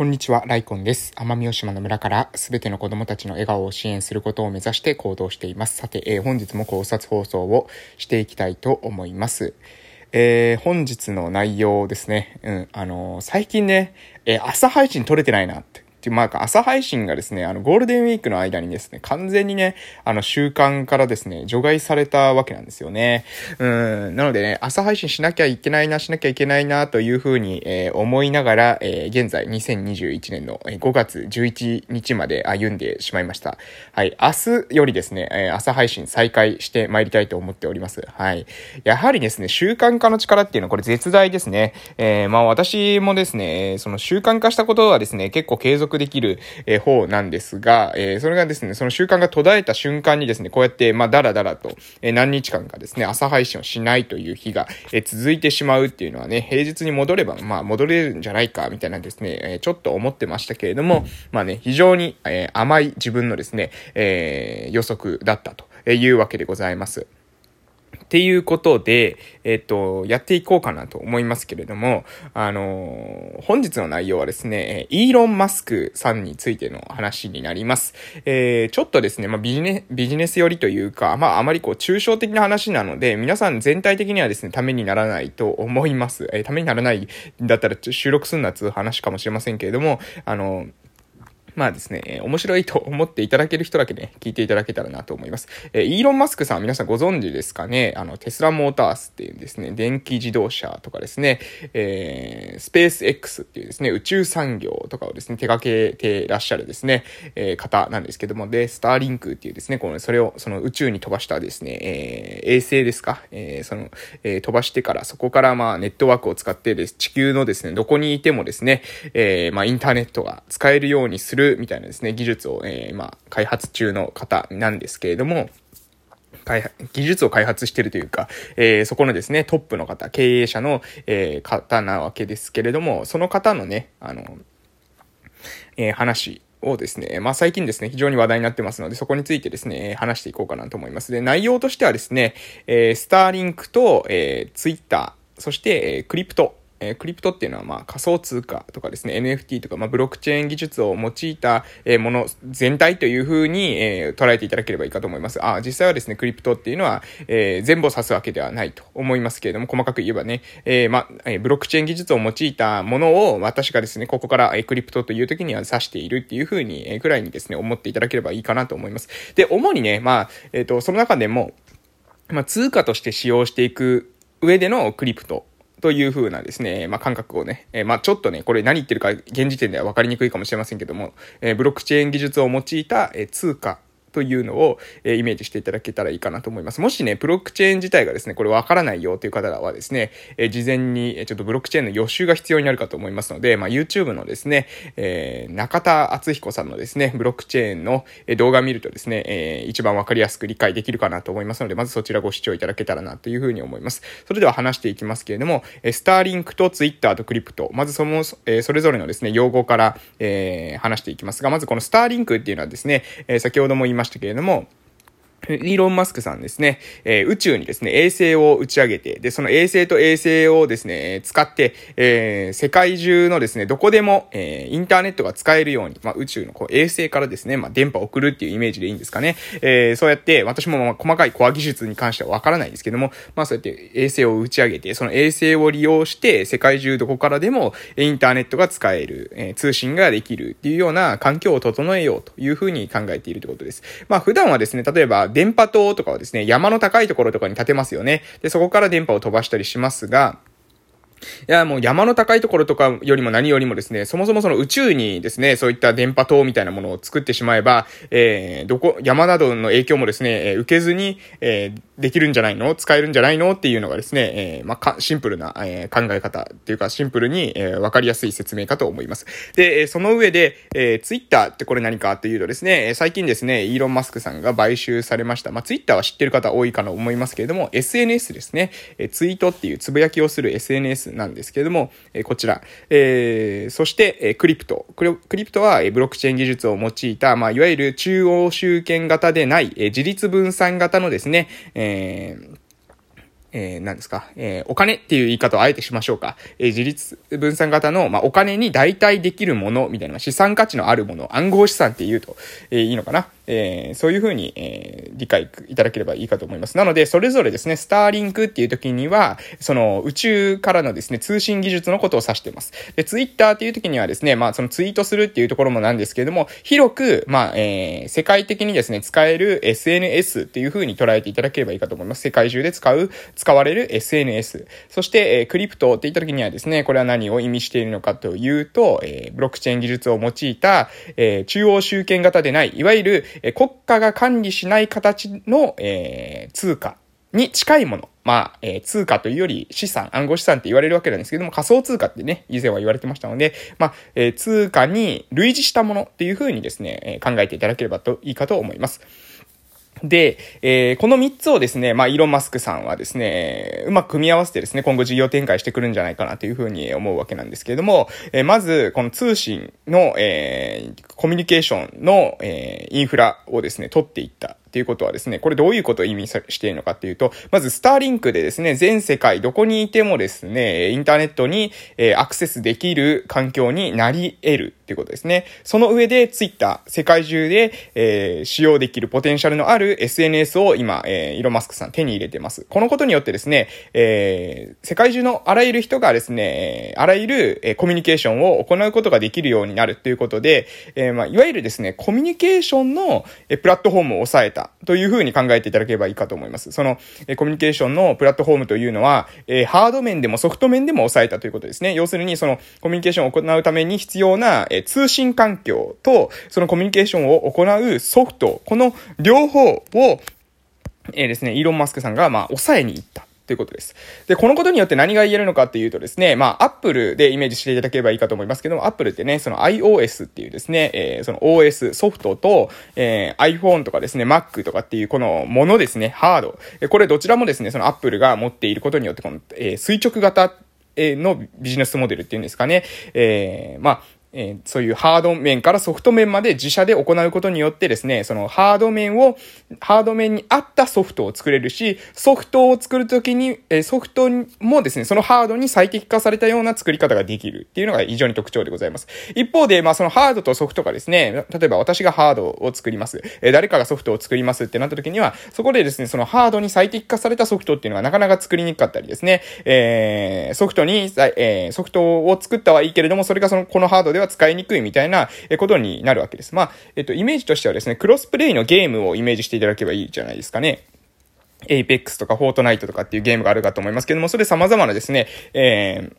こんにちは、ライコンです。奄美大島の村からすべての子供たちの笑顔を支援することを目指して行動しています。さて、えー、本日も考察放送をしていきたいと思います。えー、本日の内容ですね。うん、あのー、最近ね、え朝配信撮れてないなってっていう、まあ、朝配信がですね、あの、ゴールデンウィークの間にですね、完全にね、あの、習慣からですね、除外されたわけなんですよね。うん、なのでね、朝配信しなきゃいけないな、しなきゃいけないな、というふうに、えー、思いながら、えー、現在、2021年の5月11日まで歩んでしまいました。はい、明日よりですね、えー、朝配信再開して参りたいと思っております。はい。やはりですね、習慣化の力っていうのはこれ絶大ですね。えー、まあ私もですね、その習慣化したことはですね、結構継続できる、え方なんですが、えー、それがですね、その習慣が途絶えた瞬間にですね、こうやって、まあ、だらだらと、え何日間かですね、朝配信をしないという日が、え続いてしまうっていうのはね、平日に戻れば、まあ、戻れるんじゃないか、みたいなですね、えちょっと思ってましたけれども、まあね、非常に、え甘い自分のですね、えー予測だったというわけでございます。っていうことで、えっと、やっていこうかなと思いますけれども、あの、本日の内容はですね、イーロン・マスクさんについての話になります。えー、ちょっとですね、まあ、ビジネス、ビジネス寄りというか、まあ、あまりこう、抽象的な話なので、皆さん全体的にはですね、ためにならないと思います。えー、ためにならないんだったら収録すんなつう話かもしれませんけれども、あのまあですね、面白いと思っていただける人だけね、聞いていただけたらなと思います。えー、イーロン・マスクさん皆さんご存知ですかね？あの、テスラモータースっていうですね、電気自動車とかですね、えー、スペース X っていうですね、宇宙産業とかをですね、手掛けてらっしゃるですね、えー、方なんですけども、で、スターリンクっていうですね、この、それを、その宇宙に飛ばしたですね、えー、衛星ですか、えー、その、えー、飛ばしてから、そこからまあ、ネットワークを使ってです、地球のですね、どこにいてもですね、えー、まあ、インターネットが使えるようにするみたいなですね、技術を、えー、ま、開発中の方なんですけれども、技術を開発してるというか、えー、そこのですね、トップの方、経営者の、えー、方なわけですけれども、その方のね、あの、えー、話をですね、まあ最近ですね、非常に話題になってますので、そこについてですね、話していこうかなと思います。で、内容としてはですね、えー、スターリンクと、えー、ツイッター、そして、えー、クリプト、えー、クリプトっていうのは、まあ、仮想通貨とかですね、NFT とか、まあ、ブロックチェーン技術を用いた、えー、もの全体という風に、えー、捉えていただければいいかと思います。あ、実際はですね、クリプトっていうのは、え、全部を指すわけではないと思いますけれども、細かく言えばね、え、まあ、え、ブロックチェーン技術を用いたものを、私がですね、ここから、え、クリプトという時には指しているっていう風に、えー、くらいにですね、思っていただければいいかなと思います。で、主にね、まあ、えっ、と、その中でも、まあ、通貨として使用していく上でのクリプトという風なですね、まあ、感覚をね、えー、まあ、ちょっとね、これ何言ってるか現時点では分かりにくいかもしれませんけども、えー、ブロックチェーン技術を用いた、えー、通貨というのを、え、イメージしていただけたらいいかなと思います。もしね、ブロックチェーン自体がですね、これわからないよという方はですね、え、事前に、ちょっとブロックチェーンの予習が必要になるかと思いますので、まあ、YouTube のですね、えー、中田敦彦さんのですね、ブロックチェーンの動画を見るとですね、えー、一番わかりやすく理解できるかなと思いますので、まずそちらご視聴いただけたらなというふうに思います。それでは話していきますけれども、えスターリンクとツイッターとクリプト、まずその、えそれぞれのですね、用語から、え話していきますが、まずこのスターリンクっていうのはですね、え先ほども言いまましたけれども、イーロン・マスクさんですね、えー、宇宙にですね、衛星を打ち上げて、で、その衛星と衛星をですね、使って、えー、世界中のですね、どこでも、えー、インターネットが使えるように、まあ、宇宙のこう衛星からですね、まあ、電波を送るっていうイメージでいいんですかね。えー、そうやって、私もま細かいコア技術に関してはわからないですけども、まあ、そうやって衛星を打ち上げて、その衛星を利用して、世界中どこからでもインターネットが使える、えー、通信ができるっていうような環境を整えようというふうに考えているということです。まあ、普段はですね、例えば、電波塔とかはですね、山の高いところとかに建てますよね。で、そこから電波を飛ばしたりしますが、いや、もう山の高いところとかよりも何よりもですね、そもそもその宇宙にですね、そういった電波塔みたいなものを作ってしまえば、えー、どこ、山などの影響もですね、え、受けずに、えー、できるんじゃないの？使えるんじゃないの？っていうのがですね、えー、まあ、か、シンプルな、えー、考え方っていうか、シンプルに、えー、わかりやすい説明かと思います。で、その上で、えー、ツイッターってこれ何かっていうとですね、最近ですね、イーロン・マスクさんが買収されました。まあ、ツイッターは知ってる方多いかと思いますけれども、SNS ですね、えー、ツイートっていうつぶやきをする SNS なんですけれども、え、こちら、えー、そして、え、クリプト。クリプトは、え、ブロックチェーン技術を用いた、まあ、いわゆる中央集権型でない、え、自立分散型のですね、えーえー、何ですか、えー、お金っていう言い方をあえてしましょうか。えー、自立分散型の、まあ、お金に代替できるものみたいな、資産価値のあるもの、暗号資産って言うと、えー、いいのかな。えー、そういうふうに、えー、理解いただければいいかと思います。なので、それぞれですね、スターリンクっていう時には、その宇宙からのですね、通信技術のことを指しています。で、ツイッターっていう時にはですね、まあ、そのツイートするっていうところもなんですけれども、広く、まあ、えー、世界的にですね、使える SNS っていうふうに捉えていただければいいかと思います。世界中で使う、使われる SNS。そして、えー、クリプトって言った時にはですね、これは何を意味しているのかというと、えー、ブロックチェーン技術を用いた、えー、中央集権型でない、いわゆる、国家が管理しない形の、えー、通貨に近いもの。まあ、えー、通貨というより資産、暗号資産って言われるわけなんですけども、仮想通貨ってね、以前は言われてましたので、まあ、えー、通貨に類似したものっていうふうにですね、え、考えていただければといいかと思います。で、えー、この3つをですね、まあ、イーロン・マスクさんはですね、うまく組み合わせてですね、今後事業展開してくるんじゃないかなというふうに思うわけなんですけれども、えー、まず、この通信の、えー、コミュニケーションの、えー、インフラをですね、取っていったっていうことはですね、これどういうことを意味しているのかっていうと、まずスターリンクでですね、全世界どこにいてもですね、インターネットに、えアクセスできる環境になり得るっていうことですね。その上でツイッター、世界中で、えー、使用できるポテンシャルのある SNS を今、えー、イロマスクさん手に入れてます。このことによってですね、えー、世界中のあらゆる人がですね、あらゆる、えコミュニケーションを行うことができるようになるということで、えまあ、いわゆるですね、コミュニケーションの、えプラットフォームを抑えたというふうに考えていただければいいかと思います。その、えコミュニケーションのプラットフォームというのは、えハード面でもソフト面でも抑えたということですね。要するに、そのコミュニケーションを行うために必要な、え通信環境と、そのコミュニケーションを行うソフト、この両方を、えー、ですね、イーロン・マスクさんが、まあ、抑えに行った。ということです。で、このことによって何が言えるのかっていうとですね、まあ、Apple でイメージしていただければいいかと思いますけども、Apple ってね、その iOS っていうですね、えー、その OS ソフトと、えー、iPhone とかですね、Mac とかっていうこのものですね、ハード。これどちらもですね、その Apple が持っていることによって、この、えー、垂直型のビジネスモデルっていうんですかね。えー、まあ、えー、そういうハード面からソフト面まで自社で行うことによってですね、そのハード面を、ハード面に合ったソフトを作れるし、ソフトを作るときに、え、ソフトもですね、そのハードに最適化されたような作り方ができるっていうのが非常に特徴でございます。一方で、まあそのハードとソフトがですね、例えば私がハードを作ります、え、誰かがソフトを作りますってなった時には、そこでですね、そのハードに最適化されたソフトっていうのがなかなか作りにくかったりですね、えー、ソフトに、えー、ソフトを作ったはいいけれども、それがその、このハードでは使いにくいみたいなたいなことになるわけです。まあ、えっと、イメージとしてはですね、クロスプレイのゲームをイメージしていただければいいじゃないですかね。エイペックスとかフォートナイトとかっていうゲームがあるかと思いますけども、それ様々なですね、えー、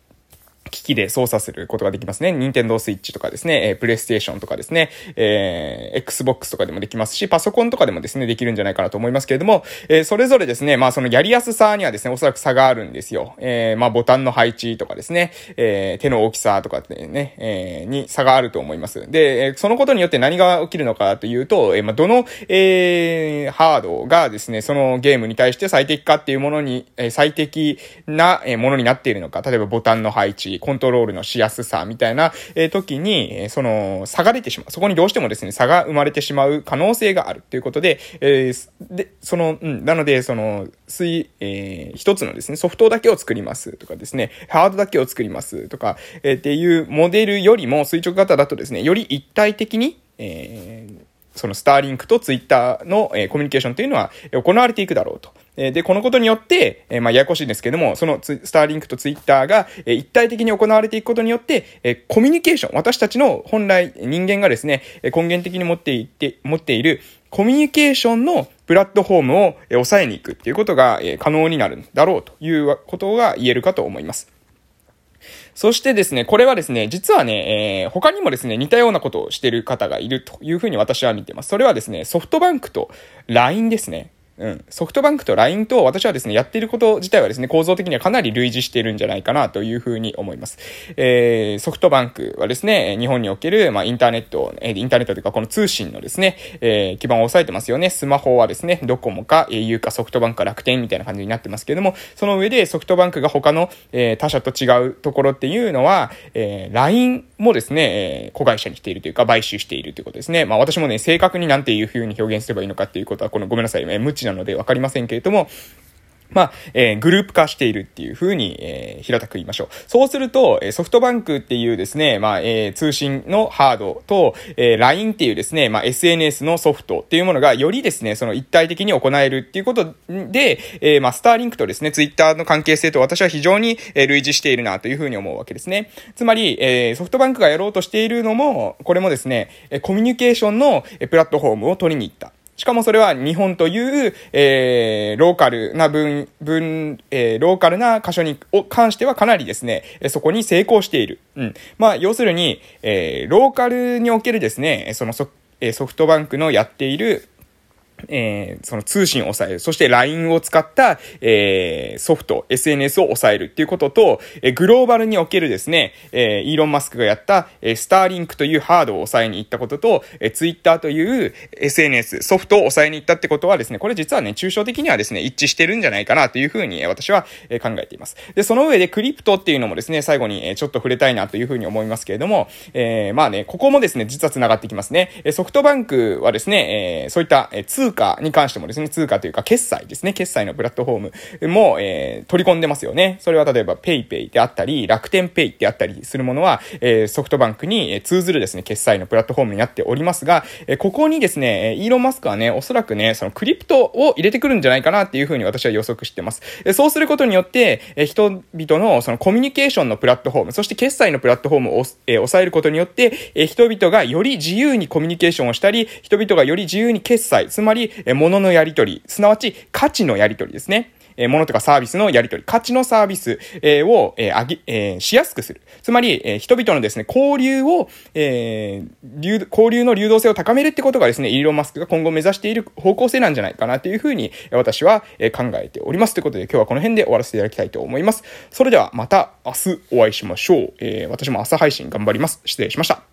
機器で操作することができますね。ニンテンドースイッチとかですね、えー、プレイステーションとかですね、えー、Xbox とかでもできますし、パソコンとかでもですね、できるんじゃないかなと思いますけれども、えー、それぞれですね、まあそのやりやすさにはですね、おそらく差があるんですよ。えー、まあボタンの配置とかですね、えー、手の大きさとかってね、えー、に差があると思います。で、そのことによって何が起きるのかというと、えー、まあどの、えー、ハードがですね、そのゲームに対して最適化っていうものに、えー、最適なものになっているのか、例えばボタンの配置、コントロールのしやすさみたいな、え時に、えその、差が出てしまう。そこにどうしてもですね、差が生まれてしまう可能性があるということで、え、で、その、うん、なので、その、水、えー、一つのですね、ソフトだけを作りますとかですね、ハードだけを作りますとか、えー、っていうモデルよりも垂直型だとですね、より一体的に、えー、そのスターリンクとツイッターの、えー、コミュニケーションというのは行われていくだろうと。えで、このことによって、えまあ、ややこしいんですけども、そのスターリンクとツイッターが、え一体的に行われていくことによって、えコミュニケーション、私たちの本来人間がですね、根源的に持っていって、持っているコミュニケーションのプラットフォームを抑えに行くっていうことが可能になるんだろうということが言えるかと思います。そしてですね、これはですね、実はね、えー、他にもですね、似たようなことをしている方がいるというふうに私は見てます。それはですね、ソフトバンクと LINE ですね。うん。ソフトバンクと LINE と私はですね、やっていること自体はですね、構造的にはかなり類似しているんじゃないかなというふうに思います。えー、ソフトバンクはですね、日本における、まあ、インターネット、えー、インターネットというか、この通信のですね、えー、基盤を押さえてますよね。スマホはですね、ドコモか au かソフトバンクか楽天みたいな感じになってますけれども、その上でソフトバンクが他の、えー、他社と違うところっていうのは、えー、LINE もですね、えー、子会社にしているというか、買収しているということですね。まあ私もね、正確になんていうふうに表現すればいいのかっていうことは、このごめんなさい、無知ななのでわかりませんけれども、まあ、えー、グループ化しているっていうふうに、えー、平たく言いましょう。そうすると、えソフトバンクっていうですね、まあ、えー、通信のハードと、え、LINE っていうですね、まあ、SNS のソフトっていうものがよりですね、その一体的に行えるっていうことで、え、まあ、スターリンクとですね、ツイッターの関係性と私は非常に、え、類似しているなというふうに思うわけですね。つまり、え、ソフトバンクがやろうとしているのも、これもですね、コミュニケーションのプラットフォームを取りに行った。しかもそれは日本という、えー、ローカルな分、分、えー、ローカルな箇所に、を関してはかなりですね、そこに成功している。うん。まあ、要するに、えー、ローカルにおけるですね、そのソソフトバンクのやっている、えー、その通信を抑える。そして LINE を使った、えー、ソフト、SNS を抑えるっていうことと、えー、グローバルにおけるですね、えー、イーロン・マスクがやった、えー、スターリンクというハードを抑えに行ったことと、えー、Twitter という SNS、ソフトを抑えに行ったってことはですね、これ実はね、抽象的にはですね、一致してるんじゃないかなというふうに私は、え、考えています。で、その上でクリプトっていうのもですね、最後に、え、ちょっと触れたいなというふうに思いますけれども、えー、まあね、ここもですね、実は繋がってきますね。ソフトバンクはですね、えー、そういった、えー、通通貨に関してもですね、通貨というか決済ですね、決済のプラットフォームも、えー、取り込んでますよね。それは例えば PayPay であったり、楽天 Pay であったりするものは、えー、ソフトバンクに通ずるですね、決済のプラットフォームになっておりますが、えー、ここにですね、イーロン・マスクはね、おそらくね、そのクリプトを入れてくるんじゃないかなっていうふうに私は予測してます。えそうすることによって、え人々のそのコミュニケーションのプラットフォーム、そして決済のプラットフォームを、えー、抑えることによって、え人々がより自由にコミュニケーションをしたり、人々がより自由に決済、つまり、え物のやり取り、すなわち価値のやり取りですね。え、物とかサービスのやり取り、価値のサービス、え、を、え、あげ、え、しやすくする。つまり、え、人々のですね、交流を、えー、交流の流動性を高めるってことがですね、イーロン・マスクが今後目指している方向性なんじゃないかなというふうに、私は、え、考えております。ということで、今日はこの辺で終わらせていただきたいと思います。それでは、また明日お会いしましょう。え、私も朝配信頑張ります。失礼しました。